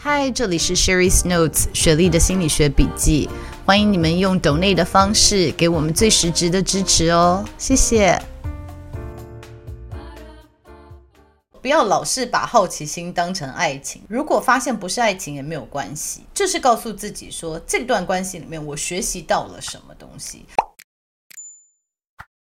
嗨，这里是 Sherry's Notes 雪莉的心理学笔记。欢迎你们用 donate 的方式给我们最实质的支持哦，谢谢。不要老是把好奇心当成爱情，如果发现不是爱情也没有关系，就是告诉自己说，这段关系里面我学习到了什么东西。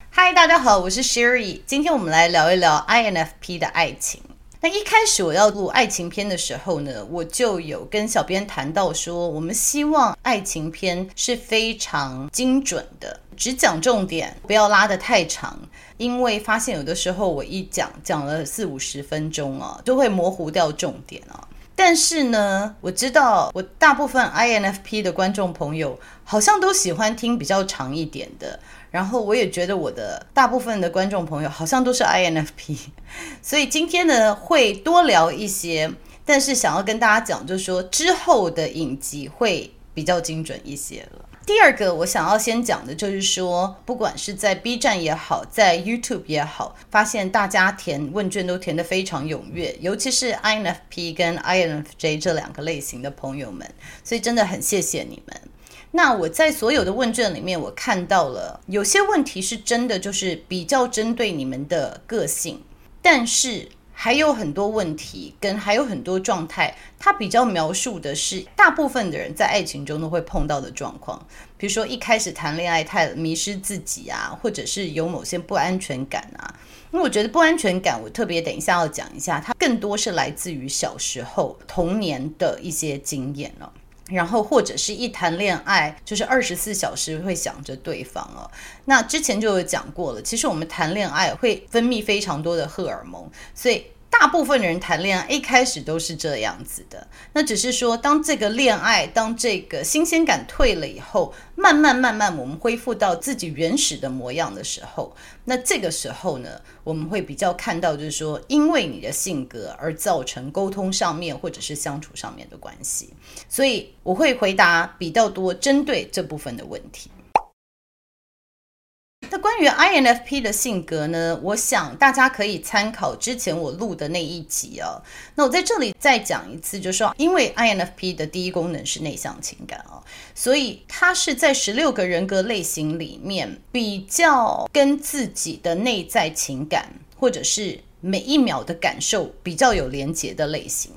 嗨，大家好，我是 Sherry，今天我们来聊一聊 INFP 的爱情。那一开始我要录爱情片的时候呢，我就有跟小编谈到说，我们希望爱情片是非常精准的，只讲重点，不要拉得太长，因为发现有的时候我一讲讲了四五十分钟啊，就会模糊掉重点啊。但是呢，我知道我大部分 INFP 的观众朋友好像都喜欢听比较长一点的。然后我也觉得我的大部分的观众朋友好像都是 INFP，所以今天呢会多聊一些，但是想要跟大家讲，就是说之后的影集会比较精准一些了。第二个我想要先讲的就是说，不管是在 B 站也好，在 YouTube 也好，发现大家填问卷都填得非常踊跃，尤其是 INFP 跟 INFJ 这两个类型的朋友们，所以真的很谢谢你们。那我在所有的问卷里面，我看到了有些问题是真的，就是比较针对你们的个性，但是还有很多问题跟还有很多状态，它比较描述的是大部分的人在爱情中都会碰到的状况，比如说一开始谈恋爱太迷失自己啊，或者是有某些不安全感啊。那我觉得不安全感，我特别等一下要讲一下，它更多是来自于小时候童年的一些经验了。然后或者是一谈恋爱，就是二十四小时会想着对方哦。那之前就有讲过了，其实我们谈恋爱会分泌非常多的荷尔蒙，所以。大部分的人谈恋爱一开始都是这样子的，那只是说，当这个恋爱，当这个新鲜感退了以后，慢慢慢慢我们恢复到自己原始的模样的时候，那这个时候呢，我们会比较看到，就是说，因为你的性格而造成沟通上面或者是相处上面的关系，所以我会回答比较多针对这部分的问题。那关于 INFP 的性格呢，我想大家可以参考之前我录的那一集哦。那我在这里再讲一次，就是说，因为 INFP 的第一功能是内向情感哦，所以它是在十六个人格类型里面比较跟自己的内在情感或者是。每一秒的感受比较有连结的类型，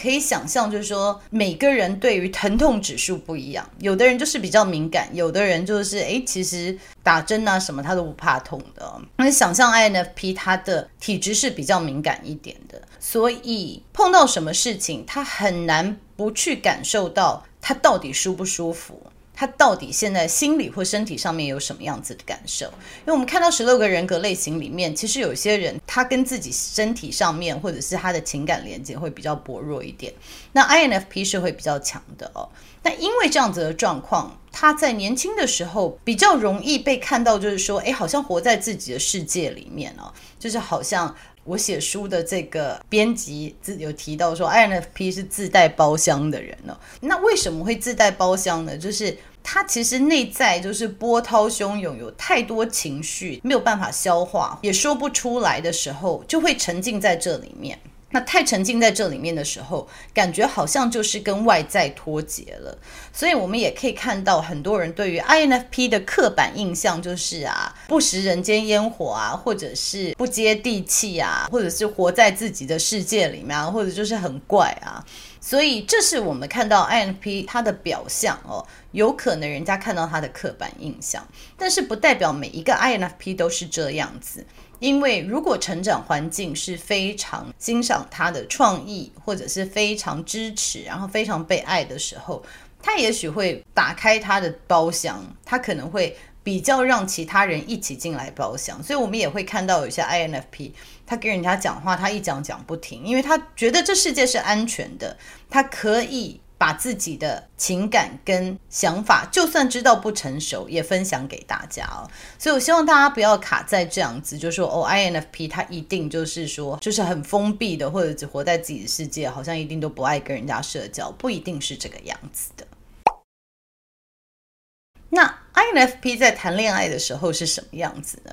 可以想象，就是说每个人对于疼痛指数不一样，有的人就是比较敏感，有的人就是诶，其实打针啊什么他都不怕痛的。那想象 INFP 他的体质是比较敏感一点的，所以碰到什么事情，他很难不去感受到他到底舒不舒服。他到底现在心理或身体上面有什么样子的感受？因为我们看到十六个人格类型里面，其实有些人他跟自己身体上面或者是他的情感连接会比较薄弱一点。那 INFP 是会比较强的哦。那因为这样子的状况，他在年轻的时候比较容易被看到，就是说，诶，好像活在自己的世界里面哦，就是好像。我写书的这个编辑自有提到说，INFP 是自带包厢的人、哦。那为什么会自带包厢呢？就是他其实内在就是波涛汹涌，有太多情绪没有办法消化，也说不出来的时候，就会沉浸在这里面。那太沉浸在这里面的时候，感觉好像就是跟外在脱节了。所以我们也可以看到，很多人对于 INFP 的刻板印象就是啊，不食人间烟火啊，或者是不接地气啊，或者是活在自己的世界里面啊，或者就是很怪啊。所以这是我们看到 INFP 它的表象哦，有可能人家看到他的刻板印象，但是不代表每一个 INFP 都是这样子。因为如果成长环境是非常欣赏他的创意，或者是非常支持，然后非常被爱的时候，他也许会打开他的包厢，他可能会比较让其他人一起进来包厢。所以我们也会看到有些 INFP，他跟人家讲话，他一讲讲不停，因为他觉得这世界是安全的，他可以。把自己的情感跟想法，就算知道不成熟，也分享给大家哦。所以，我希望大家不要卡在这样子，就说哦，INFP 他一定就是说，就是很封闭的，或者只活在自己的世界，好像一定都不爱跟人家社交，不一定是这个样子的。INFP 在谈恋爱的时候是什么样子呢？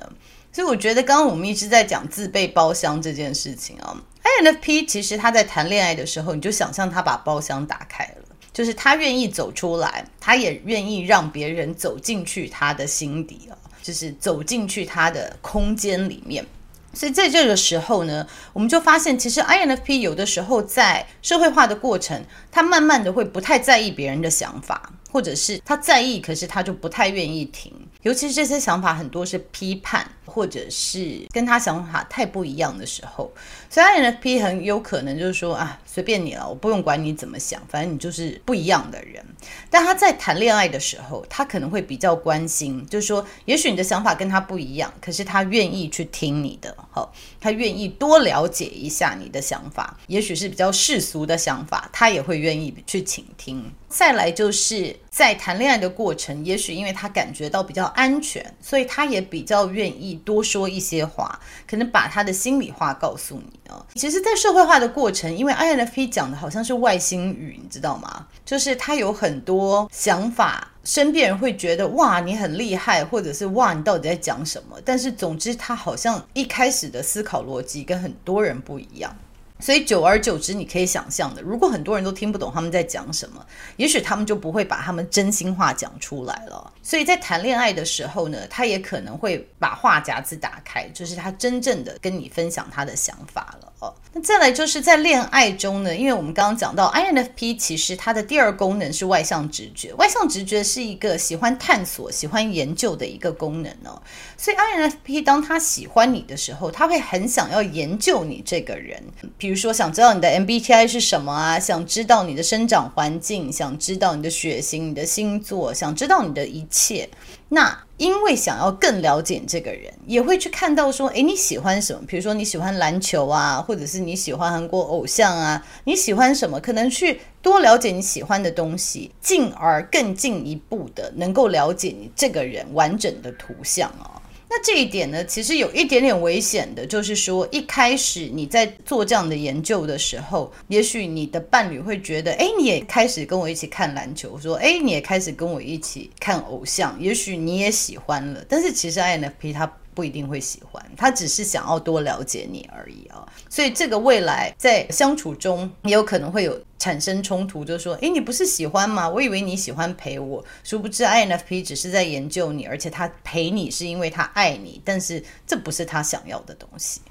所以，我觉得刚刚我们一直在讲自备包厢这件事情啊、INFP 其实他在谈恋爱的时候，你就想象他把包厢打开了，就是他愿意走出来，他也愿意让别人走进去他的心底啊，就是走进去他的空间里面。所以在这个时候呢，我们就发现，其实 INFP 有的时候在社会化的过程，他慢慢的会不太在意别人的想法，或者是他在意，可是他就不太愿意停。尤其是这些想法很多是批判，或者是跟他想法太不一样的时候，所以 INFP 很有可能就是说啊，随便你了，我不用管你怎么想，反正你就是不一样的人。但他在谈恋爱的时候，他可能会比较关心，就是说，也许你的想法跟他不一样，可是他愿意去听你的，好，他愿意多了解一下你的想法，也许是比较世俗的想法，他也会愿意去倾听。再来就是在谈恋爱的过程，也许因为他感觉到比较安全，所以他也比较愿意多说一些话，可能把他的心里话告诉你哦。其实，在社会化的过程，因为 INFP 讲的好像是外星语，你知道吗？就是他有很多想法，身边人会觉得哇，你很厉害，或者是哇，你到底在讲什么？但是总之，他好像一开始的思考逻辑跟很多人不一样。所以久而久之，你可以想象的，如果很多人都听不懂他们在讲什么，也许他们就不会把他们真心话讲出来了。所以在谈恋爱的时候呢，他也可能会把话匣子打开，就是他真正的跟你分享他的想法了哦。那再来就是在恋爱中呢，因为我们刚刚讲到 INFP，其实它的第二功能是外向直觉。外向直觉是一个喜欢探索、喜欢研究的一个功能哦。所以 INFP 当他喜欢你的时候，他会很想要研究你这个人，比比如说想知道你的 MBTI 是什么啊，想知道你的生长环境，想知道你的血型、你的星座，想知道你的一切。那因为想要更了解这个人，也会去看到说，诶，你喜欢什么？比如说你喜欢篮球啊，或者是你喜欢韩国偶像啊，你喜欢什么？可能去多了解你喜欢的东西，进而更进一步的能够了解你这个人完整的图像啊。那这一点呢，其实有一点点危险的，就是说一开始你在做这样的研究的时候，也许你的伴侣会觉得，哎，你也开始跟我一起看篮球，说，哎，你也开始跟我一起看偶像，也许你也喜欢了，但是其实 INFP 他。不一定会喜欢，他只是想要多了解你而已啊、所以这个未来在相处中也有可能会有产生冲突，就说，诶，你不是喜欢吗？我以为你喜欢陪我，殊不知 INFP 只是在研究你，而且他陪你是因为他爱你，但是这不是他想要的东西。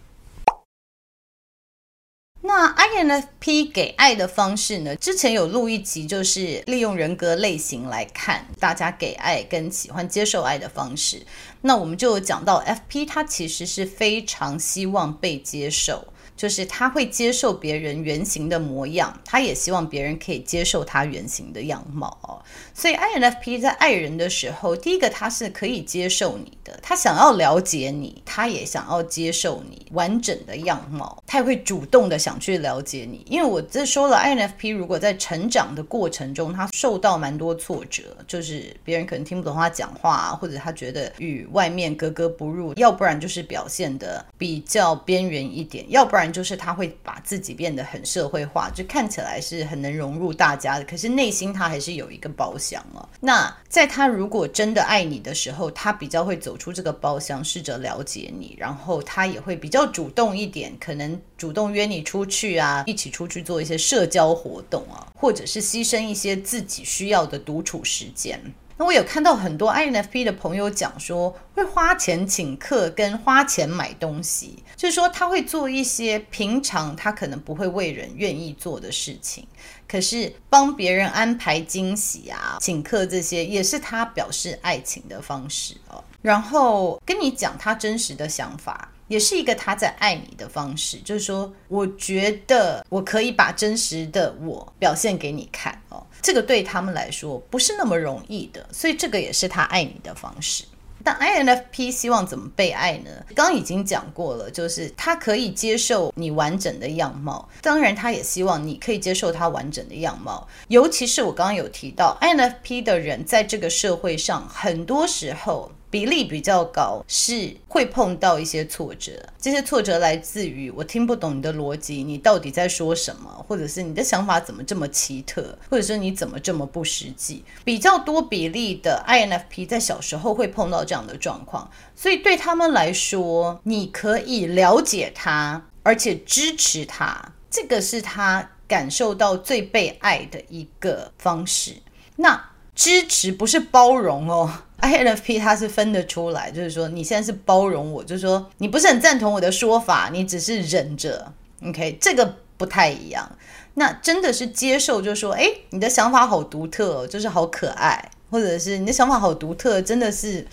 那 INFP 给爱的方式呢？之前有录一集，就是利用人格类型来看大家给爱跟喜欢接受爱的方式。那我们就讲到，FP 他其实是非常希望被接受。就是他会接受别人原型的模样，他也希望别人可以接受他原型的样貌哦。所以 INFP 在爱人的时候，第一个他是可以接受你的，他想要了解你，他也想要接受你完整的样貌，他也会主动的想去了解你。因为我这说了，INFP 如果在成长的过程中，他受到蛮多挫折，就是别人可能听不懂他讲话，或者他觉得与外面格格不入，要不然就是表现的比较边缘一点，要不然。就是他会把自己变得很社会化，就看起来是很能融入大家的，可是内心他还是有一个包厢啊。那在他如果真的爱你的时候，他比较会走出这个包厢，试着了解你，然后他也会比较主动一点，可能主动约你出去啊，一起出去做一些社交活动啊，或者是牺牲一些自己需要的独处时间。那我有看到很多 INFP 的朋友讲说，会花钱请客跟花钱买东西，就是说他会做一些平常他可能不会为人愿意做的事情，可是帮别人安排惊喜啊、请客这些，也是他表示爱情的方式哦。然后跟你讲他真实的想法，也是一个他在爱你的方式，就是说，我觉得我可以把真实的我表现给你看哦。这个对他们来说不是那么容易的，所以这个也是他爱你的方式。但 INFP 希望怎么被爱呢？刚已经讲过了，就是他可以接受你完整的样貌，当然他也希望你可以接受他完整的样貌。尤其是我刚刚有提到，INFP 的人在这个社会上，很多时候。比例比较高，是会碰到一些挫折。这些挫折来自于我听不懂你的逻辑，你到底在说什么，或者是你的想法怎么这么奇特，或者是你怎么这么不实际。比较多比例的 INFP 在小时候会碰到这样的状况，所以对他们来说，你可以了解他，而且支持他，这个是他感受到最被爱的一个方式。那支持不是包容哦。INFP 他是分得出来，就是说你现在是包容我，就是说你不是很赞同我的说法，你只是忍着，OK，这个不太一样。那真的是接受，就是说，诶，你的想法好独特，就是好可爱，或者是你的想法好独特，真的是。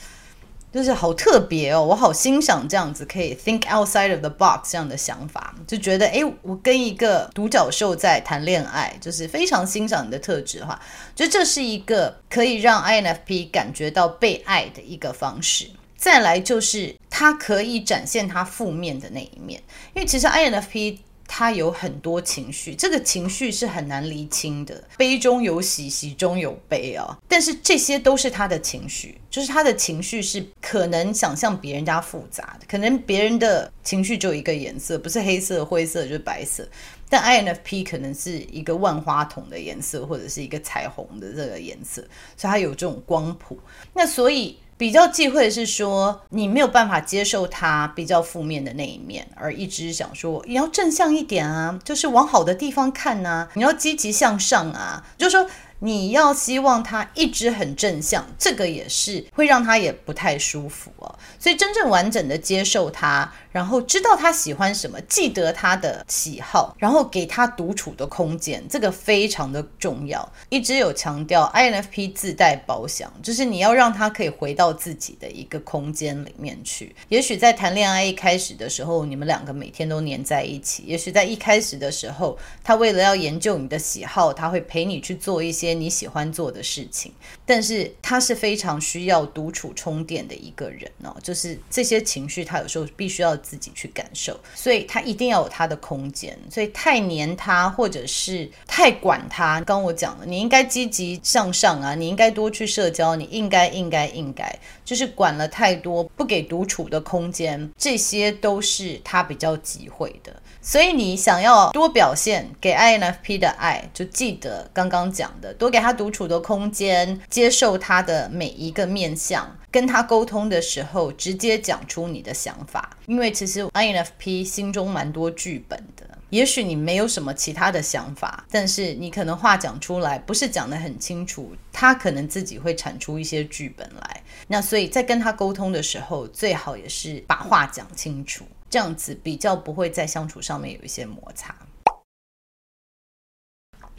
就是好特别哦，我好欣赏这样子可以 think outside of the box 这样的想法，就觉得诶，我跟一个独角兽在谈恋爱，就是非常欣赏你的特质的话，就这是一个可以让 INFP 感觉到被爱的一个方式。再来就是他可以展现他负面的那一面，因为其实 INFP。他有很多情绪，这个情绪是很难厘清的，悲中有喜，喜中有悲啊。但是这些都是他的情绪，就是他的情绪是可能想象别人家复杂的，可能别人的情绪就一个颜色，不是黑色、灰色就是白色，但 INFP 可能是一个万花筒的颜色，或者是一个彩虹的这个颜色，所以他有这种光谱。那所以。比较忌讳是说，你没有办法接受他比较负面的那一面，而一直想说你要正向一点啊，就是往好的地方看呐，你要积极向上啊，就是说。你要希望他一直很正向，这个也是会让他也不太舒服哦。所以真正完整的接受他，然后知道他喜欢什么，记得他的喜好，然后给他独处的空间，这个非常的重要。一直有强调，INFP 自带包厢，就是你要让他可以回到自己的一个空间里面去。也许在谈恋爱一开始的时候，你们两个每天都黏在一起；也许在一开始的时候，他为了要研究你的喜好，他会陪你去做一些。你喜欢做的事情，但是他是非常需要独处充电的一个人哦，就是这些情绪他有时候必须要自己去感受，所以他一定要有他的空间。所以太黏他或者是太管他，刚我讲了，你应该积极向上啊，你应该多去社交，你应该应该应该，就是管了太多，不给独处的空间，这些都是他比较忌讳的。所以你想要多表现给 INFP 的爱，就记得刚刚讲的，多给他独处的空间，接受他的每一个面向，跟他沟通的时候直接讲出你的想法。因为其实 INFP 心中蛮多剧本的，也许你没有什么其他的想法，但是你可能话讲出来不是讲得很清楚，他可能自己会产出一些剧本来。那所以在跟他沟通的时候，最好也是把话讲清楚。这样子比较不会在相处上面有一些摩擦。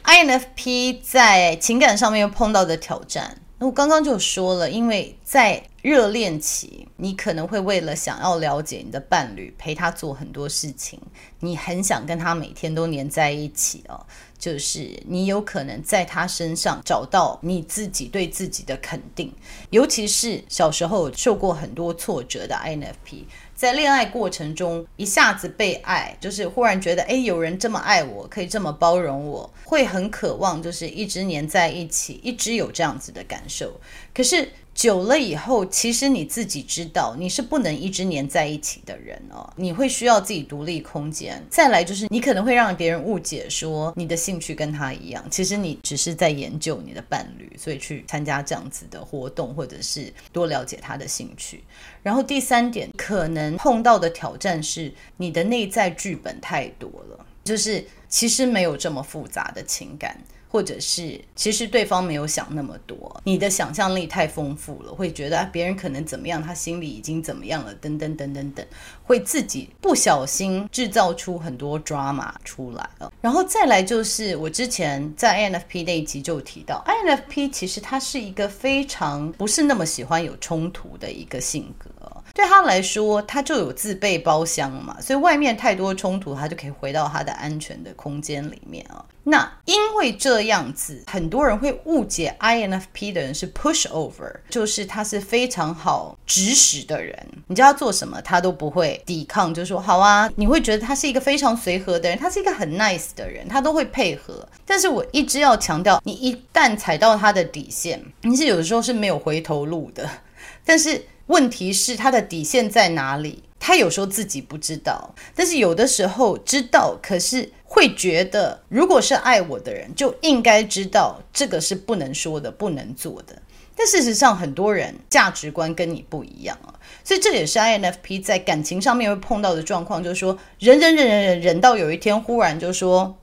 INFP 在情感上面碰到的挑战，那我刚刚就说了，因为在热恋期，你可能会为了想要了解你的伴侣，陪他做很多事情，你很想跟他每天都黏在一起哦。就是你有可能在他身上找到你自己对自己的肯定，尤其是小时候受过很多挫折的 INFP。在恋爱过程中，一下子被爱，就是忽然觉得，哎，有人这么爱我，可以这么包容我，会很渴望，就是一直黏在一起，一直有这样子的感受。可是。久了以后，其实你自己知道，你是不能一直黏在一起的人哦。你会需要自己独立空间。再来就是，你可能会让别人误解说你的兴趣跟他一样，其实你只是在研究你的伴侣，所以去参加这样子的活动，或者是多了解他的兴趣。然后第三点，可能碰到的挑战是你的内在剧本太多了，就是其实没有这么复杂的情感。或者是其实对方没有想那么多，你的想象力太丰富了，会觉得啊别人可能怎么样，他心里已经怎么样了，等等等等等，会自己不小心制造出很多 drama 出来了。然后再来就是我之前在 INFP 那一集就提到，INFP 其实他是一个非常不是那么喜欢有冲突的一个性格。对他来说，他就有自备包厢嘛，所以外面太多冲突，他就可以回到他的安全的空间里面啊。那因为这样子，很多人会误解 INFP 的人是 pushover，就是他是非常好指使的人，你叫他做什么，他都不会抵抗，就说好啊。你会觉得他是一个非常随和的人，他是一个很 nice 的人，他都会配合。但是我一直要强调，你一旦踩到他的底线，你是有的时候是没有回头路的。但是问题是他的底线在哪里？他有时候自己不知道，但是有的时候知道，可是会觉得，如果是爱我的人，就应该知道这个是不能说的、不能做的。但事实上，很多人价值观跟你不一样啊，所以这也是 INFP 在感情上面会碰到的状况，就是说，忍忍忍忍忍忍到有一天忽然就说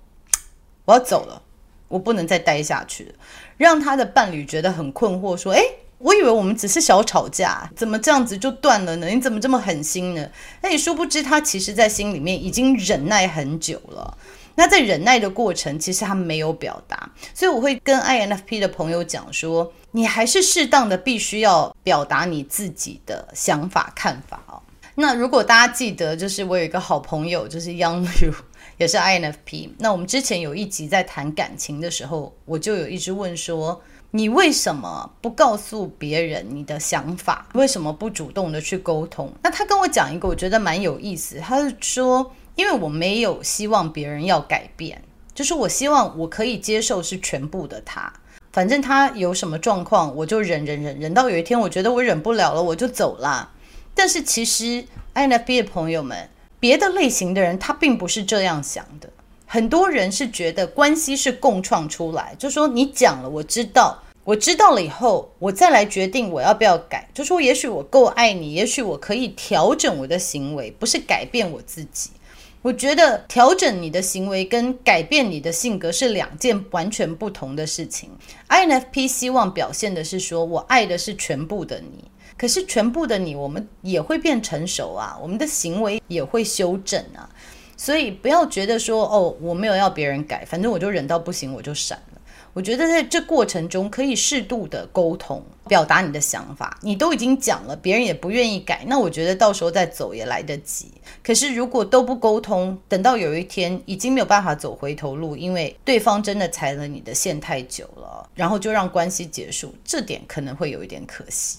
我要走了，我不能再待下去了，让他的伴侣觉得很困惑，说：“诶。”我以为我们只是小吵架，怎么这样子就断了呢？你怎么这么狠心呢？那你殊不知，他其实在心里面已经忍耐很久了。那在忍耐的过程，其实他没有表达，所以我会跟 INFP 的朋友讲说，你还是适当的必须要表达你自己的想法看法哦。那如果大家记得，就是我有一个好朋友，就是 Young Liu，也是 INFP。那我们之前有一集在谈感情的时候，我就有一直问说。你为什么不告诉别人你的想法？为什么不主动的去沟通？那他跟我讲一个，我觉得蛮有意思。他是说，因为我没有希望别人要改变，就是我希望我可以接受是全部的他。反正他有什么状况，我就忍忍忍忍到有一天，我觉得我忍不了了，我就走了。但是其实 INFP 的朋友们，别的类型的人他并不是这样想的。很多人是觉得关系是共创出来，就说你讲了，我知道。我知道了以后，我再来决定我要不要改。就说，也许我够爱你，也许我可以调整我的行为，不是改变我自己。我觉得调整你的行为跟改变你的性格是两件完全不同的事情。INFP 希望表现的是说，我爱的是全部的你，可是全部的你，我们也会变成熟啊，我们的行为也会修正啊。所以不要觉得说，哦，我没有要别人改，反正我就忍到不行，我就闪。我觉得在这过程中可以适度的沟通，表达你的想法。你都已经讲了，别人也不愿意改，那我觉得到时候再走也来得及。可是如果都不沟通，等到有一天已经没有办法走回头路，因为对方真的踩了你的线太久了，然后就让关系结束，这点可能会有一点可惜。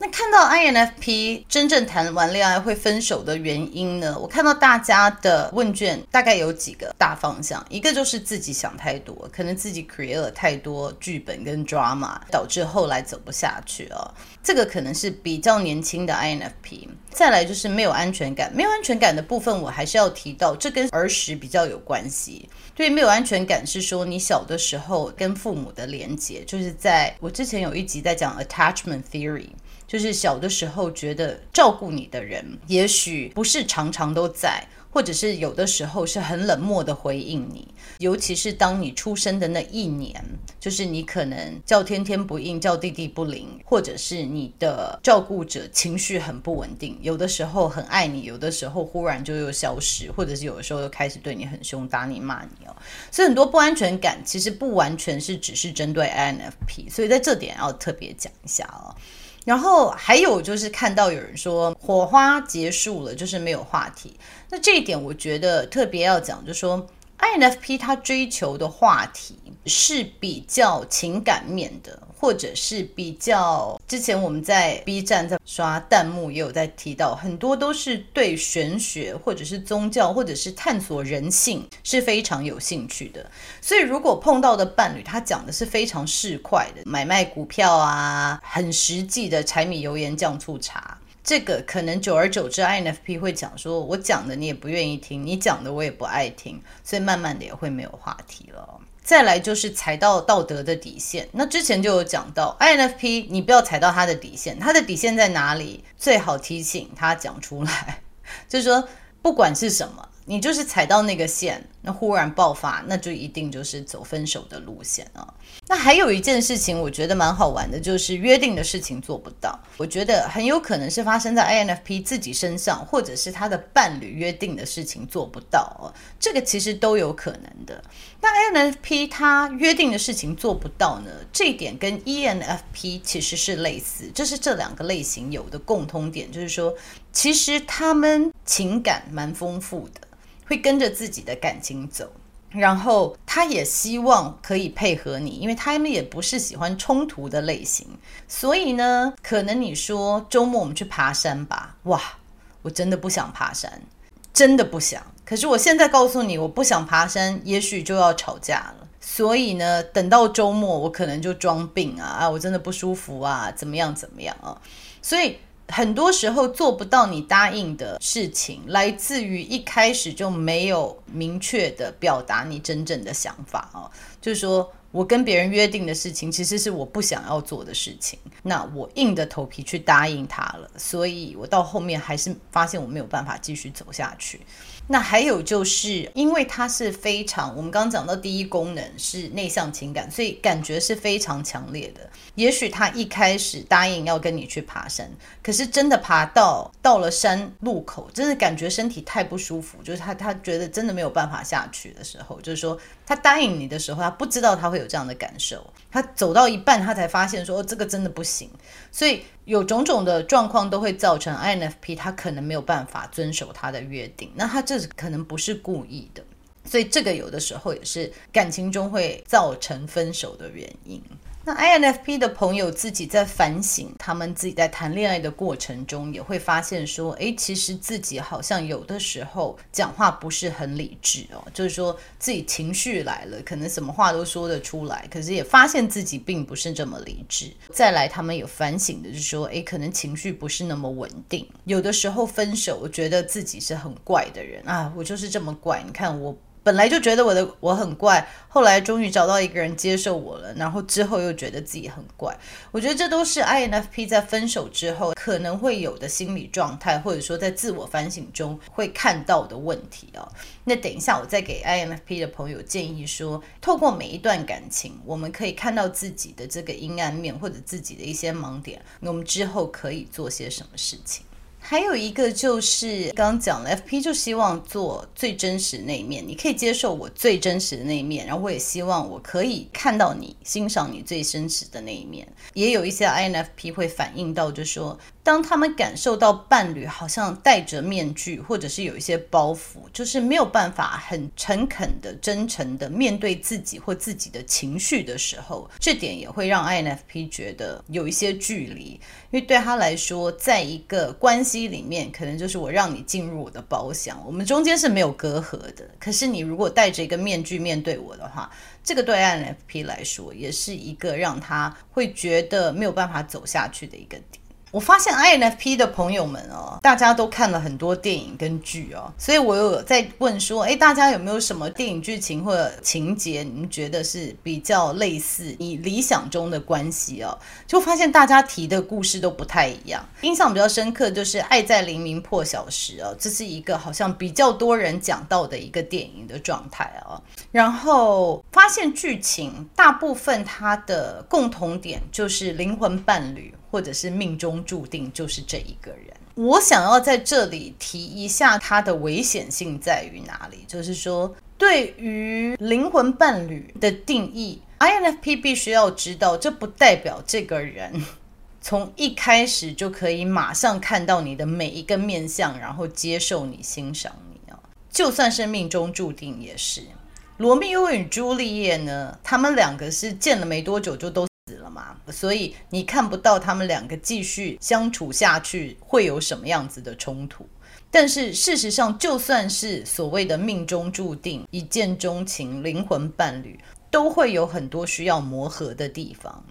那看到 INFP 真正谈完恋爱会分手的原因呢？我看到大家的问卷大概有几个大方向，一个就是自己想太多，可能自己 create 了太多剧本跟 drama，导致后来走不下去了。这个可能是比较年轻的 INFP。再来就是没有安全感，没有安全感的部分我还是要提到，这跟儿时比较有关系。对，没有安全感是说你小的时候跟父母的连接，就是在我之前有一集在讲 attachment theory。就是小的时候觉得照顾你的人，也许不是常常都在，或者是有的时候是很冷漠的回应你。尤其是当你出生的那一年，就是你可能叫天天不应，叫地地不灵，或者是你的照顾者情绪很不稳定，有的时候很爱你，有的时候忽然就又消失，或者是有的时候又开始对你很凶，打你骂你哦。所以很多不安全感其实不完全是只是针对 INFP，所以在这点要特别讲一下哦。然后还有就是看到有人说火花结束了，就是没有话题。那这一点我觉得特别要讲，就是说 INFP 他追求的话题是比较情感面的。或者是比较之前我们在 B 站在刷弹幕也有在提到，很多都是对玄学或者是宗教或者是探索人性是非常有兴趣的。所以如果碰到的伴侣他讲的是非常市侩的买卖股票啊，很实际的柴米油盐酱醋茶，这个可能久而久之 INFP 会讲说，我讲的你也不愿意听，你讲的我也不爱听，所以慢慢的也会没有话题了。再来就是踩到道德的底线。那之前就有讲到，INFP 你不要踩到他的底线，他的底线在哪里？最好提醒他讲出来，就是说不管是什么。你就是踩到那个线，那忽然爆发，那就一定就是走分手的路线啊。那还有一件事情，我觉得蛮好玩的，就是约定的事情做不到。我觉得很有可能是发生在 INFP 自己身上，或者是他的伴侣约定的事情做不到哦。这个其实都有可能的。那 INFP 他约定的事情做不到呢？这一点跟 ENFP 其实是类似，这是这两个类型有的共通点，就是说，其实他们情感蛮丰富的。会跟着自己的感情走，然后他也希望可以配合你，因为他们也不是喜欢冲突的类型。所以呢，可能你说周末我们去爬山吧，哇，我真的不想爬山，真的不想。可是我现在告诉你，我不想爬山，也许就要吵架了。所以呢，等到周末，我可能就装病啊，啊，我真的不舒服啊，怎么样怎么样啊？所以。很多时候做不到你答应的事情，来自于一开始就没有明确的表达你真正的想法哦，就是说。我跟别人约定的事情，其实是我不想要做的事情。那我硬着头皮去答应他了，所以我到后面还是发现我没有办法继续走下去。那还有就是，因为他是非常，我们刚刚讲到第一功能是内向情感，所以感觉是非常强烈的。也许他一开始答应要跟你去爬山，可是真的爬到到了山路口，真的感觉身体太不舒服，就是他他觉得真的没有办法下去的时候，就是说他答应你的时候，他不知道他会有这样的感受，他走到一半，他才发现说，哦，这个真的不行，所以有种种的状况都会造成 INFP 他可能没有办法遵守他的约定，那他这可能不是故意的，所以这个有的时候也是感情中会造成分手的原因。那 INFP 的朋友自己在反省，他们自己在谈恋爱的过程中，也会发现说，诶，其实自己好像有的时候讲话不是很理智哦，就是说自己情绪来了，可能什么话都说得出来，可是也发现自己并不是这么理智。再来，他们有反省的就是说，诶，可能情绪不是那么稳定，有的时候分手，我觉得自己是很怪的人啊，我就是这么怪，你看我。本来就觉得我的我很怪，后来终于找到一个人接受我了，然后之后又觉得自己很怪。我觉得这都是 INFP 在分手之后可能会有的心理状态，或者说在自我反省中会看到的问题哦。那等一下我再给 INFP 的朋友建议说，透过每一段感情，我们可以看到自己的这个阴暗面或者自己的一些盲点，我们之后可以做些什么事情。还有一个就是刚讲了，FP 就希望做最真实那一面，你可以接受我最真实的那一面，然后我也希望我可以看到你、欣赏你最真实的那一面。也有一些 INFP 会反映到，就说。当他们感受到伴侣好像戴着面具，或者是有一些包袱，就是没有办法很诚恳的、真诚的面对自己或自己的情绪的时候，这点也会让 INFP 觉得有一些距离，因为对他来说，在一个关系里面，可能就是我让你进入我的包厢，我们中间是没有隔阂的。可是你如果戴着一个面具面对我的话，这个对 INFP 来说，也是一个让他会觉得没有办法走下去的一个点。我发现 INFP 的朋友们哦，大家都看了很多电影跟剧哦，所以我有在问说，诶，大家有没有什么电影剧情或者情节，你们觉得是比较类似你理想中的关系哦？就发现大家提的故事都不太一样。印象比较深刻就是《爱在黎明破晓时》哦，这是一个好像比较多人讲到的一个电影的状态哦。然后发现剧情大部分它的共同点就是灵魂伴侣。或者是命中注定就是这一个人。我想要在这里提一下它的危险性在于哪里，就是说，对于灵魂伴侣的定义，INFP 必须要知道，这不代表这个人从一开始就可以马上看到你的每一个面相，然后接受你、欣赏你啊。就算是命中注定也是。罗密欧与朱丽叶呢，他们两个是见了没多久就都。所以你看不到他们两个继续相处下去会有什么样子的冲突，但是事实上，就算是所谓的命中注定、一见钟情、灵魂伴侣，都会有很多需要磨合的地方。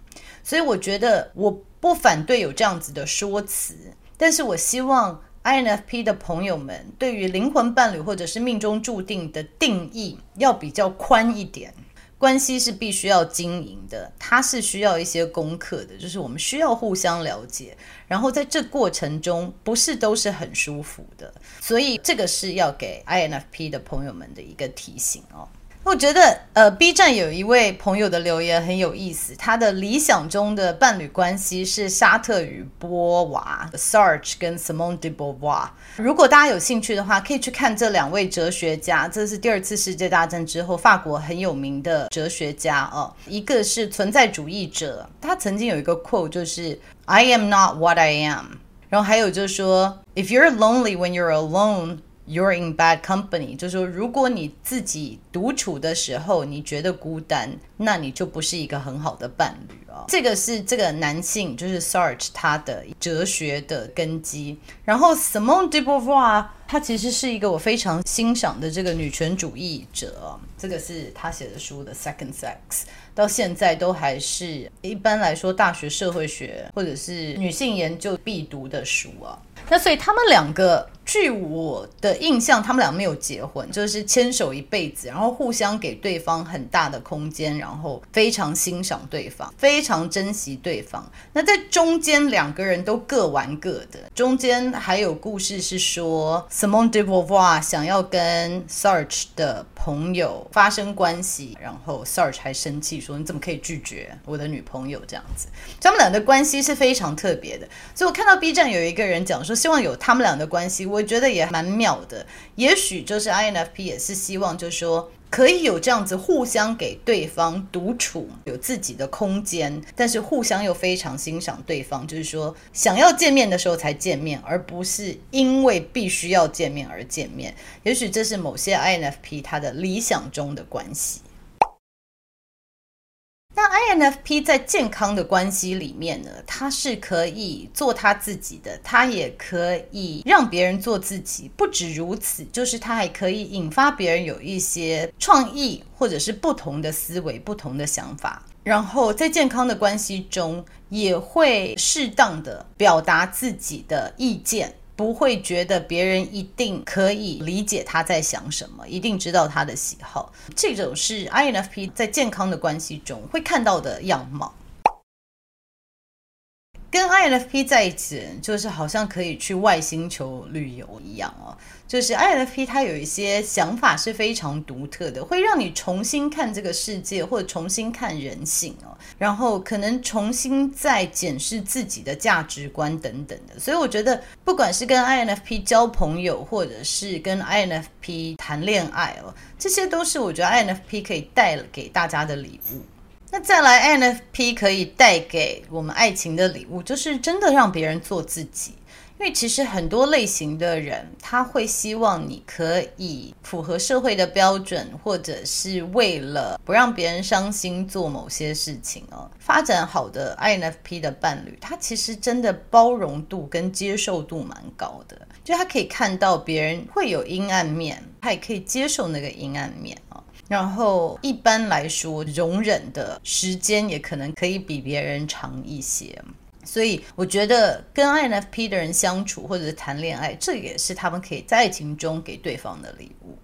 所以我觉得我不反对有这样子的说辞，但是我希望 INFP 的朋友们对于灵魂伴侣或者是命中注定的定义要比较宽一点。关系是必须要经营的，它是需要一些功课的，就是我们需要互相了解，然后在这过程中不是都是很舒服的，所以这个是要给 INFP 的朋友们的一个提醒哦。我觉得，呃，B 站有一位朋友的留言很有意思。他的理想中的伴侣关系是沙特与波娃，Sartre 跟 Simone de Beauvoir。如果大家有兴趣的话，可以去看这两位哲学家。这是第二次世界大战之后法国很有名的哲学家哦。一个是存在主义者，他曾经有一个 quote 就是 “I am not what I am”。然后还有就是说，“If you're lonely when you're alone”。You're in bad company，就是说，如果你自己独处的时候你觉得孤单，那你就不是一个很好的伴侣啊。这个是这个男性，就是 Sartre 他的哲学的根基。然后 Simone de Beauvoir，他其实是一个我非常欣赏的这个女权主义者。这个是他写的书的 Second Sex，到现在都还是一般来说大学社会学或者是女性研究必读的书啊。那所以他们两个。据我的印象，他们俩没有结婚，就是牵手一辈子，然后互相给对方很大的空间，然后非常欣赏对方，非常珍惜对方。那在中间，两个人都各玩各的。中间还有故事是说，Simone de Beauvoir 想要跟 Sarge 的朋友发生关系，然后 Sarge 还生气说：“你怎么可以拒绝我的女朋友？”这样子，他们俩的关系是非常特别的。所以我看到 B 站有一个人讲说，希望有他们俩的关系。我觉得也蛮妙的，也许就是 INFP 也是希望，就是说可以有这样子互相给对方独处，有自己的空间，但是互相又非常欣赏对方，就是说想要见面的时候才见面，而不是因为必须要见面而见面。也许这是某些 INFP 他的理想中的关系。那 INFP 在健康的关系里面呢，他是可以做他自己的，他也可以让别人做自己。不止如此，就是他还可以引发别人有一些创意，或者是不同的思维、不同的想法。然后在健康的关系中，也会适当的表达自己的意见。不会觉得别人一定可以理解他在想什么，一定知道他的喜好。这种是 INFP 在健康的关系中会看到的样貌。跟 INFP 在一起，就是好像可以去外星球旅游一样哦。就是 INFP 他有一些想法是非常独特的，会让你重新看这个世界，或者重新看人性哦。然后可能重新再检视自己的价值观等等的。所以我觉得，不管是跟 INFP 交朋友，或者是跟 INFP 谈恋爱哦，这些都是我觉得 INFP 可以带给大家的礼物。那再来，INFP 可以带给我们爱情的礼物，就是真的让别人做自己。因为其实很多类型的人，他会希望你可以符合社会的标准，或者是为了不让别人伤心做某些事情哦。发展好的 INFP 的伴侣，他其实真的包容度跟接受度蛮高的，就他可以看到别人会有阴暗面，他也可以接受那个阴暗面。然后一般来说，容忍的时间也可能可以比别人长一些，所以我觉得跟 INFP 的人相处或者是谈恋爱，这也是他们可以在爱情中给对方的礼物。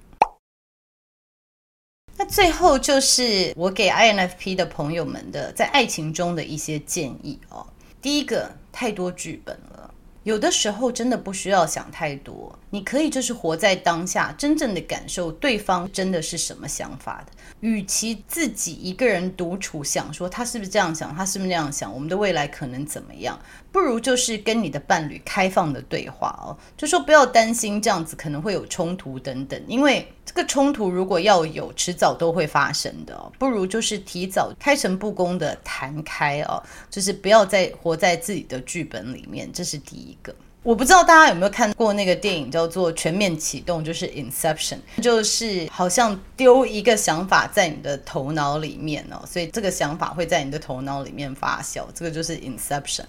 那最后就是我给 INFP 的朋友们的在爱情中的一些建议哦。第一个，太多剧本了。有的时候真的不需要想太多，你可以就是活在当下，真正的感受对方真的是什么想法的。与其自己一个人独处想说他是不是这样想，他是不是那样想，我们的未来可能怎么样，不如就是跟你的伴侣开放的对话哦，就说不要担心这样子可能会有冲突等等，因为这个冲突如果要有，迟早都会发生的哦。不如就是提早开诚布公的谈开哦，就是不要再活在自己的剧本里面，这是第。一个，我不知道大家有没有看过那个电影叫做《全面启动》，就是 Inception，就是好像丢一个想法在你的头脑里面哦，所以这个想法会在你的头脑里面发酵，这个就是 Inception。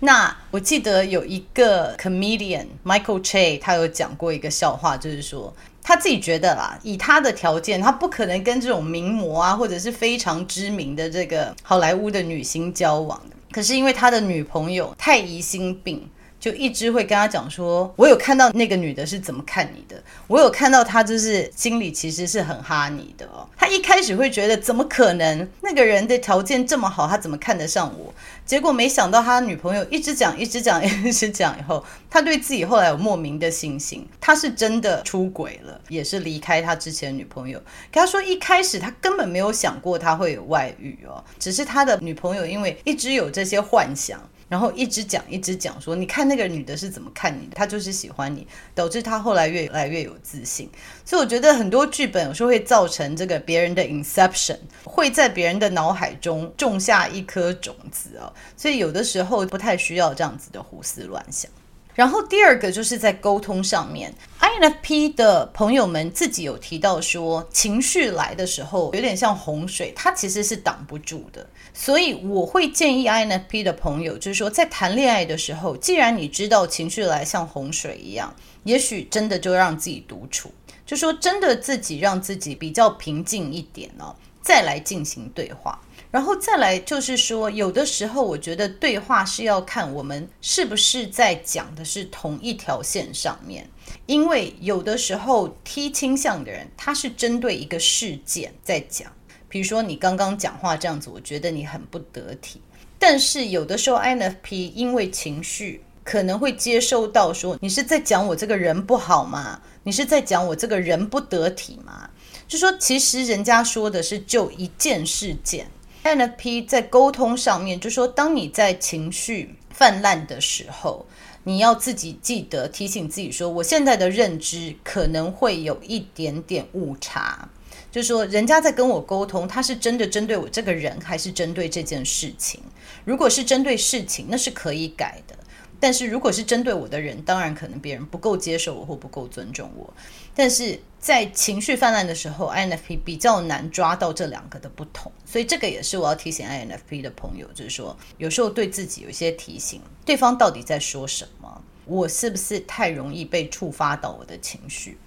那我记得有一个 comedian Michael Che，他有讲过一个笑话，就是说他自己觉得啦，以他的条件，他不可能跟这种名模啊，或者是非常知名的这个好莱坞的女星交往。可是因为他的女朋友太疑心病。就一直会跟他讲说，我有看到那个女的是怎么看你的，我有看到她就是心里其实是很哈你的哦。他一开始会觉得怎么可能，那个人的条件这么好，他怎么看得上我？结果没想到他女朋友一直讲，一直讲，一直讲以后，他对自己后来有莫名的信心，他是真的出轨了，也是离开他之前女朋友。跟他说一开始他根本没有想过他会有外遇哦，只是他的女朋友因为一直有这些幻想。然后一直讲，一直讲，说你看那个女的是怎么看你的，她就是喜欢你，导致她后来越来越有自信。所以我觉得很多剧本有时候会造成这个别人的 inception，会在别人的脑海中种下一颗种子哦。所以有的时候不太需要这样子的胡思乱想。然后第二个就是在沟通上面，INFP 的朋友们自己有提到说，情绪来的时候有点像洪水，它其实是挡不住的。所以我会建议 INFP 的朋友，就是说在谈恋爱的时候，既然你知道情绪来像洪水一样，也许真的就让自己独处，就说真的自己让自己比较平静一点哦，再来进行对话。然后再来就是说，有的时候我觉得对话是要看我们是不是在讲的是同一条线上面，因为有的时候 T 倾向的人他是针对一个事件在讲，比如说你刚刚讲话这样子，我觉得你很不得体。但是有的时候 INFP 因为情绪可能会接收到说，你是在讲我这个人不好吗？你是在讲我这个人不得体吗？就说其实人家说的是就一件事件。NFP 在沟通上面，就说当你在情绪泛滥的时候，你要自己记得提醒自己说，我现在的认知可能会有一点点误差。就说人家在跟我沟通，他是真的针对我这个人，还是针对这件事情？如果是针对事情，那是可以改的。但是如果是针对我的人，当然可能别人不够接受我或不够尊重我。但是在情绪泛滥的时候，INFP 比较难抓到这两个的不同，所以这个也是我要提醒 INFP 的朋友，就是说有时候对自己有一些提醒，对方到底在说什么，我是不是太容易被触发到我的情绪？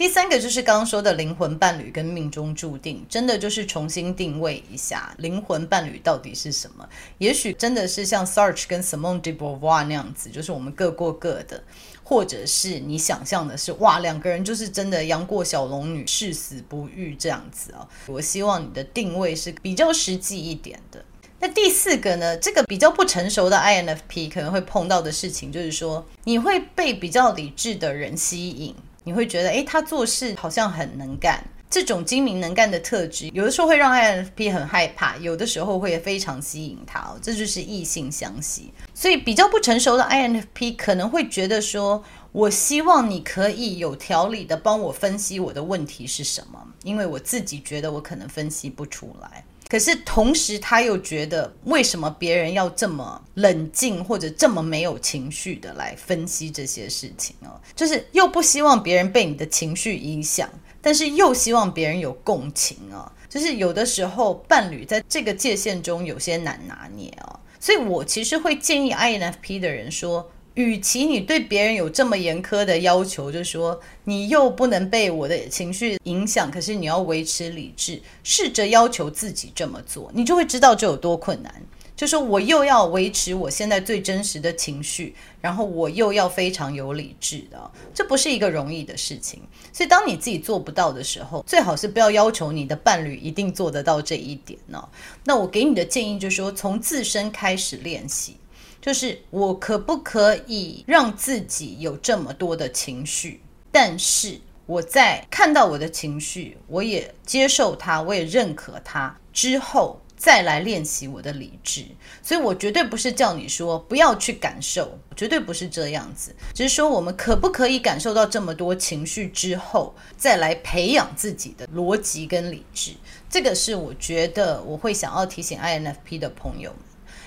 第三个就是刚刚说的灵魂伴侣跟命中注定，真的就是重新定位一下灵魂伴侣到底是什么。也许真的是像 Sartre 跟 Simone de Beauvoir 那样子，就是我们各过各的，或者是你想象的是哇，两个人就是真的杨过小龙女，誓死不渝这样子啊。我希望你的定位是比较实际一点的。那第四个呢，这个比较不成熟的 INFP 可能会碰到的事情，就是说你会被比较理智的人吸引。你会觉得，诶，他做事好像很能干，这种精明能干的特质，有的时候会让 INFP 很害怕，有的时候会非常吸引他哦，这就是异性相吸。所以比较不成熟的 INFP 可能会觉得说，我希望你可以有条理的帮我分析我的问题是什么，因为我自己觉得我可能分析不出来。可是同时，他又觉得为什么别人要这么冷静或者这么没有情绪的来分析这些事情哦？就是又不希望别人被你的情绪影响，但是又希望别人有共情啊。就是有的时候伴侣在这个界限中有些难拿捏哦。所以我其实会建议 INFP 的人说。与其你对别人有这么严苛的要求，就是说你又不能被我的情绪影响，可是你要维持理智，试着要求自己这么做，你就会知道这有多困难。就是说我又要维持我现在最真实的情绪，然后我又要非常有理智的，这不是一个容易的事情。所以当你自己做不到的时候，最好是不要要求你的伴侣一定做得到这一点呢。那我给你的建议就是说，从自身开始练习。就是我可不可以让自己有这么多的情绪？但是我在看到我的情绪，我也接受它，我也认可它之后，再来练习我的理智。所以我绝对不是叫你说不要去感受，绝对不是这样子。只是说我们可不可以感受到这么多情绪之后，再来培养自己的逻辑跟理智？这个是我觉得我会想要提醒 INFP 的朋友们。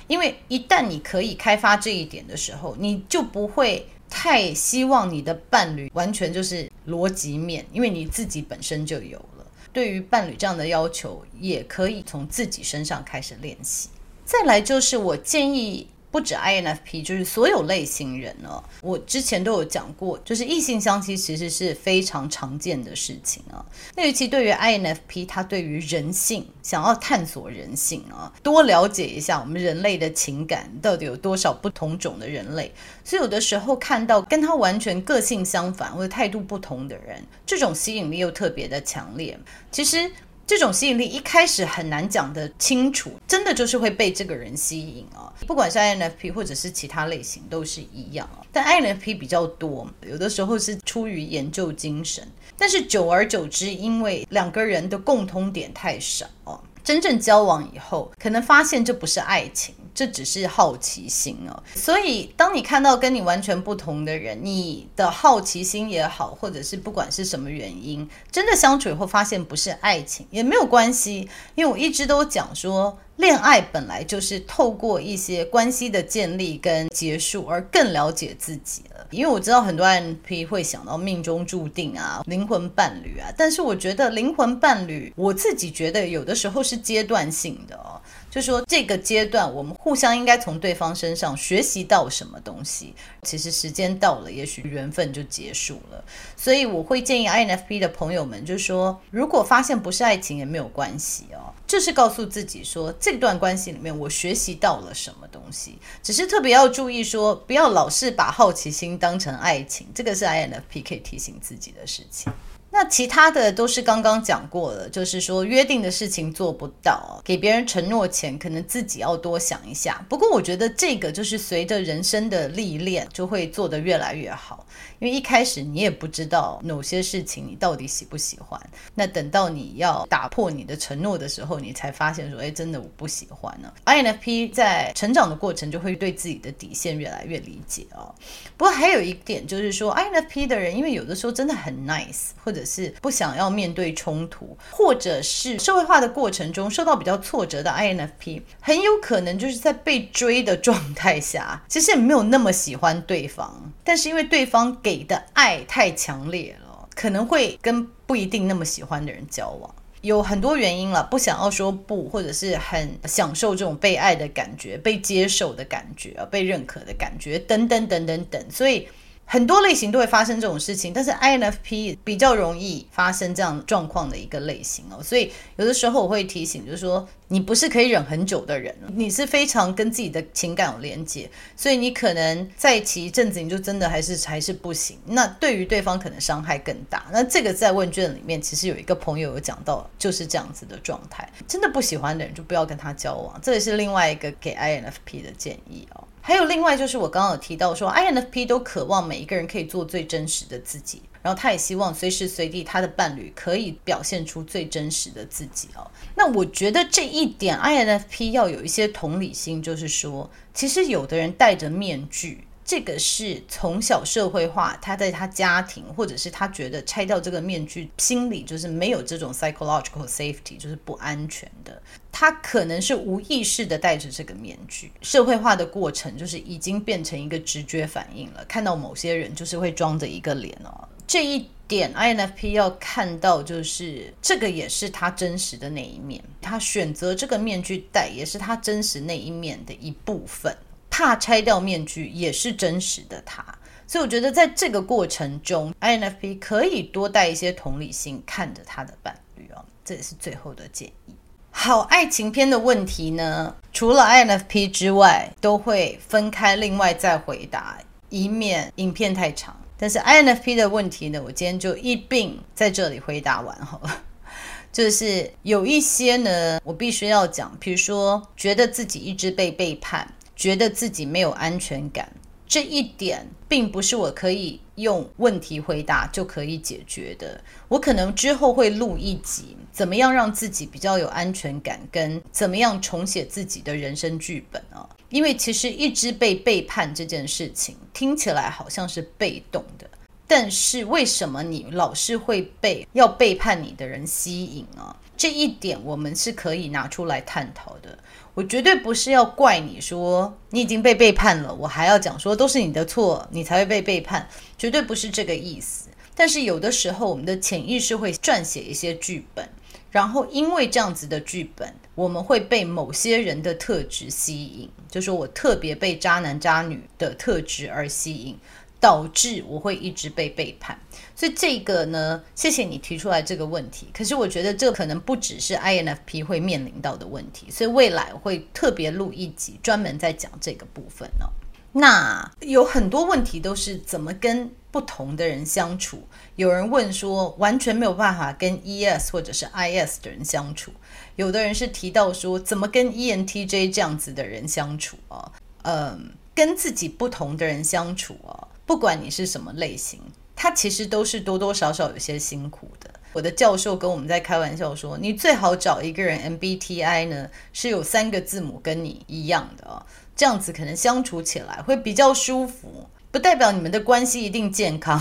因为一旦你可以开发这一点的时候，你就不会太希望你的伴侣完全就是逻辑面，因为你自己本身就有了。对于伴侣这样的要求，也可以从自己身上开始练习。再来就是我建议。不止 INFP，就是所有类型人呢。我之前都有讲过，就是异性相吸其实是非常常见的事情啊。那尤其对于 INFP，他对于人性想要探索人性啊，多了解一下我们人类的情感到底有多少不同种的人类。所以有的时候看到跟他完全个性相反或者态度不同的人，这种吸引力又特别的强烈。其实。这种吸引力一开始很难讲得清楚，真的就是会被这个人吸引啊。不管是 INFP 或者是其他类型都是一样啊。但 INFP 比较多，有的时候是出于研究精神，但是久而久之，因为两个人的共通点太少，真正交往以后，可能发现这不是爱情，这只是好奇心哦。所以，当你看到跟你完全不同的人，你的好奇心也好，或者是不管是什么原因，真的相处以后发现不是爱情也没有关系，因为我一直都讲说。恋爱本来就是透过一些关系的建立跟结束而更了解自己了。因为我知道很多 NP 会想到命中注定啊、灵魂伴侣啊，但是我觉得灵魂伴侣，我自己觉得有的时候是阶段性的哦。就说这个阶段，我们互相应该从对方身上学习到什么东西。其实时间到了，也许缘分就结束了。所以我会建议 INFP 的朋友们，就是说，如果发现不是爱情也没有关系哦，就是告诉自己说，这段关系里面我学习到了什么东西。只是特别要注意说，不要老是把好奇心当成爱情，这个是 INFP 可以提醒自己的事情。那其他的都是刚刚讲过了，就是说约定的事情做不到，给别人承诺前，可能自己要多想一下。不过我觉得这个就是随着人生的历练，就会做得越来越好。因为一开始你也不知道某些事情你到底喜不喜欢，那等到你要打破你的承诺的时候，你才发现说，哎，真的我不喜欢呢。INFP 在成长的过程就会对自己的底线越来越理解哦。不过还有一点就是说，INFP 的人因为有的时候真的很 nice，或者是不想要面对冲突，或者是社会化的过程中受到比较挫折的 INFP，很有可能就是在被追的状态下，其实也没有那么喜欢对方，但是因为对方给你的爱太强烈了，可能会跟不一定那么喜欢的人交往，有很多原因了，不想要说不，或者是很享受这种被爱的感觉、被接受的感觉、被认可的感觉，等等等等等，所以。很多类型都会发生这种事情，但是 INFP 比较容易发生这样状况的一个类型哦，所以有的时候我会提醒，就是说你不是可以忍很久的人，你是非常跟自己的情感有连接，所以你可能在一起一阵子，你就真的还是还是不行，那对于对方可能伤害更大。那这个在问卷里面其实有一个朋友有讲到，就是这样子的状态，真的不喜欢的人就不要跟他交往，这也是另外一个给 INFP 的建议哦。还有另外就是我刚刚有提到说，INFP 都渴望每一个人可以做最真实的自己，然后他也希望随时随地他的伴侣可以表现出最真实的自己哦。那我觉得这一点 INFP 要有一些同理心，就是说，其实有的人戴着面具。这个是从小社会化，他在他家庭，或者是他觉得拆掉这个面具，心里就是没有这种 psychological safety，就是不安全的。他可能是无意识的戴着这个面具，社会化的过程就是已经变成一个直觉反应了。看到某些人就是会装着一个脸哦，这一点 INFP 要看到，就是这个也是他真实的那一面。他选择这个面具戴，也是他真实那一面的一部分。怕拆掉面具也是真实的他，所以我觉得在这个过程中，INFP 可以多带一些同理心，看着他的伴侣哦，这也是最后的建议。好，爱情篇的问题呢，除了 INFP 之外，都会分开另外再回答，以免影片太长。但是 INFP 的问题呢，我今天就一并在这里回答完好了。就是有一些呢，我必须要讲，比如说觉得自己一直被背叛。觉得自己没有安全感，这一点并不是我可以用问题回答就可以解决的。我可能之后会录一集，怎么样让自己比较有安全感，跟怎么样重写自己的人生剧本啊？因为其实一直被背叛这件事情听起来好像是被动的，但是为什么你老是会被要背叛你的人吸引啊？这一点我们是可以拿出来探讨的。我绝对不是要怪你说你已经被背叛了，我还要讲说都是你的错，你才会被背叛，绝对不是这个意思。但是有的时候，我们的潜意识会撰写一些剧本，然后因为这样子的剧本，我们会被某些人的特质吸引，就说我特别被渣男渣女的特质而吸引。导致我会一直被背叛，所以这个呢，谢谢你提出来这个问题。可是我觉得这可能不只是 INFP 会面临到的问题，所以未来我会特别录一集专门在讲这个部分哦。那有很多问题都是怎么跟不同的人相处。有人问说完全没有办法跟 ES 或者是 IS 的人相处，有的人是提到说怎么跟 ENTJ 这样子的人相处啊？嗯，跟自己不同的人相处啊。不管你是什么类型，他其实都是多多少少有些辛苦的。我的教授跟我们在开玩笑说，你最好找一个人 MBTI 呢是有三个字母跟你一样的哦，这样子可能相处起来会比较舒服。不代表你们的关系一定健康，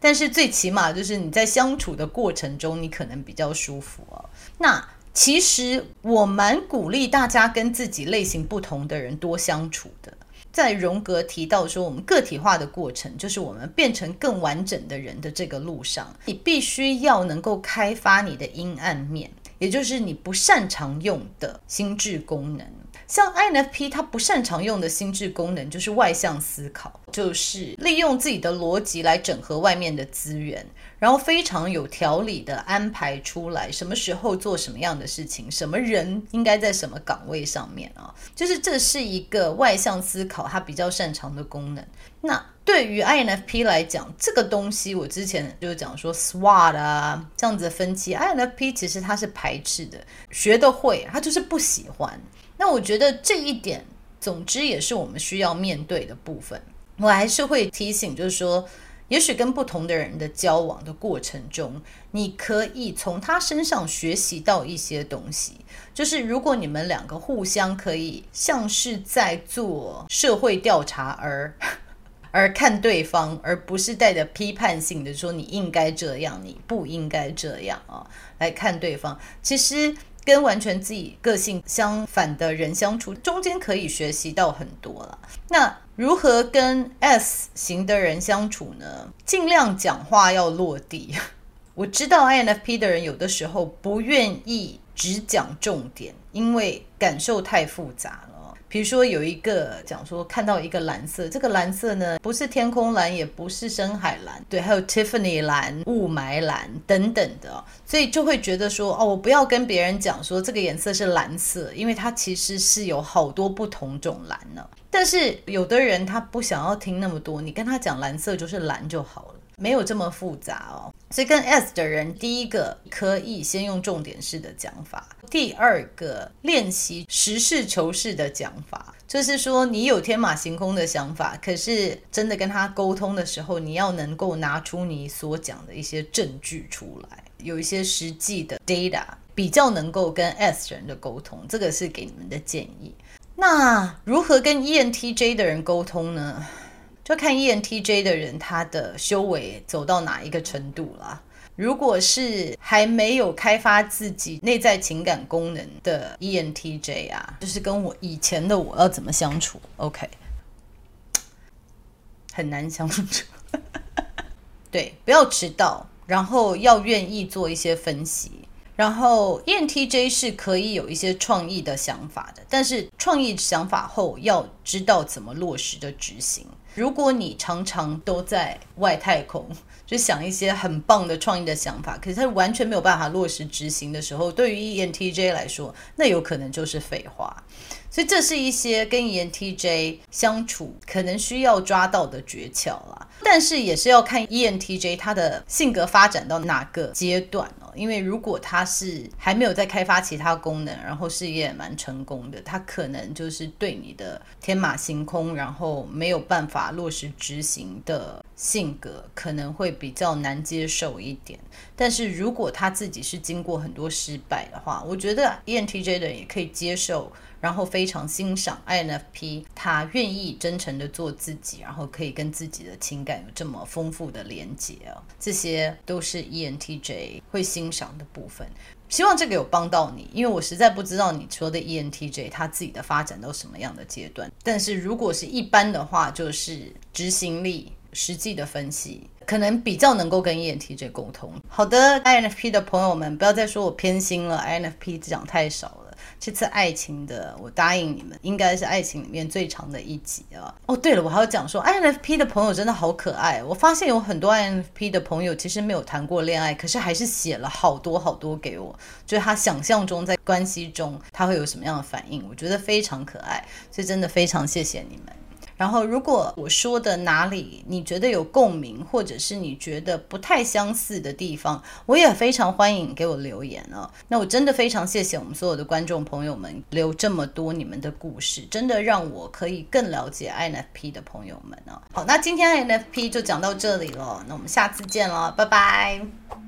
但是最起码就是你在相处的过程中，你可能比较舒服哦。那其实我蛮鼓励大家跟自己类型不同的人多相处的。在荣格提到说，我们个体化的过程，就是我们变成更完整的人的这个路上，你必须要能够开发你的阴暗面，也就是你不擅长用的心智功能。像 INFP，他不擅长用的心智功能就是外向思考，就是利用自己的逻辑来整合外面的资源，然后非常有条理的安排出来什么时候做什么样的事情，什么人应该在什么岗位上面啊，就是这是一个外向思考他比较擅长的功能。那对于 INFP 来讲，这个东西我之前就讲说 SWOT 啊这样子的分析，INFP 其实他是排斥的，学得会，他就是不喜欢。那我觉得这一点，总之也是我们需要面对的部分。我还是会提醒，就是说，也许跟不同的人的交往的过程中，你可以从他身上学习到一些东西。就是如果你们两个互相可以像是在做社会调查而 而看对方，而不是带着批判性的说你应该这样，你不应该这样啊，来看对方，其实。跟完全自己个性相反的人相处，中间可以学习到很多了。那如何跟 S 型的人相处呢？尽量讲话要落地。我知道 INFP 的人有的时候不愿意只讲重点，因为感受太复杂了。比如说有一个讲说看到一个蓝色，这个蓝色呢不是天空蓝，也不是深海蓝，对，还有 Tiffany 蓝、雾霾蓝等等的，所以就会觉得说哦，我不要跟别人讲说这个颜色是蓝色，因为它其实是有好多不同种蓝呢。但是有的人他不想要听那么多，你跟他讲蓝色就是蓝就好了。没有这么复杂哦，所以跟 S 的人，第一个可以先用重点式的讲法，第二个练习实事求是的讲法，就是说你有天马行空的想法，可是真的跟他沟通的时候，你要能够拿出你所讲的一些证据出来，有一些实际的 data，比较能够跟 S 人的沟通，这个是给你们的建议。那如何跟 ENTJ 的人沟通呢？就看 ENTJ 的人，他的修为走到哪一个程度了。如果是还没有开发自己内在情感功能的 ENTJ 啊，就是跟我以前的我要怎么相处？OK，很难相处。对，不要迟到，然后要愿意做一些分析。然后 ENTJ 是可以有一些创意的想法的，但是创意想法后要知道怎么落实的执行。如果你常常都在外太空，就想一些很棒的创意的想法，可是它完全没有办法落实执行的时候，对于 ENTJ 来说，那有可能就是废话。所以这是一些跟 ENTJ 相处可能需要抓到的诀窍啦。但是也是要看 ENTJ 他的性格发展到哪个阶段。因为如果他是还没有在开发其他功能，然后事业也蛮成功的，他可能就是对你的天马行空，然后没有办法落实执行的性格，可能会比较难接受一点。但是如果他自己是经过很多失败的话，我觉得 ENTJ 的人也可以接受。然后非常欣赏 INFP，他愿意真诚的做自己，然后可以跟自己的情感有这么丰富的连接哦，这些都是 ENTJ 会欣赏的部分。希望这个有帮到你，因为我实在不知道你说的 ENTJ 他自己的发展到什么样的阶段。但是如果是一般的话，就是执行力、实际的分析，可能比较能够跟 ENTJ 沟通。好的，INFP 的朋友们，不要再说我偏心了，INFP 讲太少了。这次爱情的，我答应你们，应该是爱情里面最长的一集啊！哦，对了，我还要讲说，INFP 的朋友真的好可爱。我发现有很多 INFP 的朋友其实没有谈过恋爱，可是还是写了好多好多给我，就是他想象中在关系中他会有什么样的反应，我觉得非常可爱，所以真的非常谢谢你们。然后，如果我说的哪里你觉得有共鸣，或者是你觉得不太相似的地方，我也非常欢迎给我留言哦。那我真的非常谢谢我们所有的观众朋友们留这么多你们的故事，真的让我可以更了解 INFP 的朋友们哦。好，那今天 INFP 就讲到这里了，那我们下次见了，拜拜。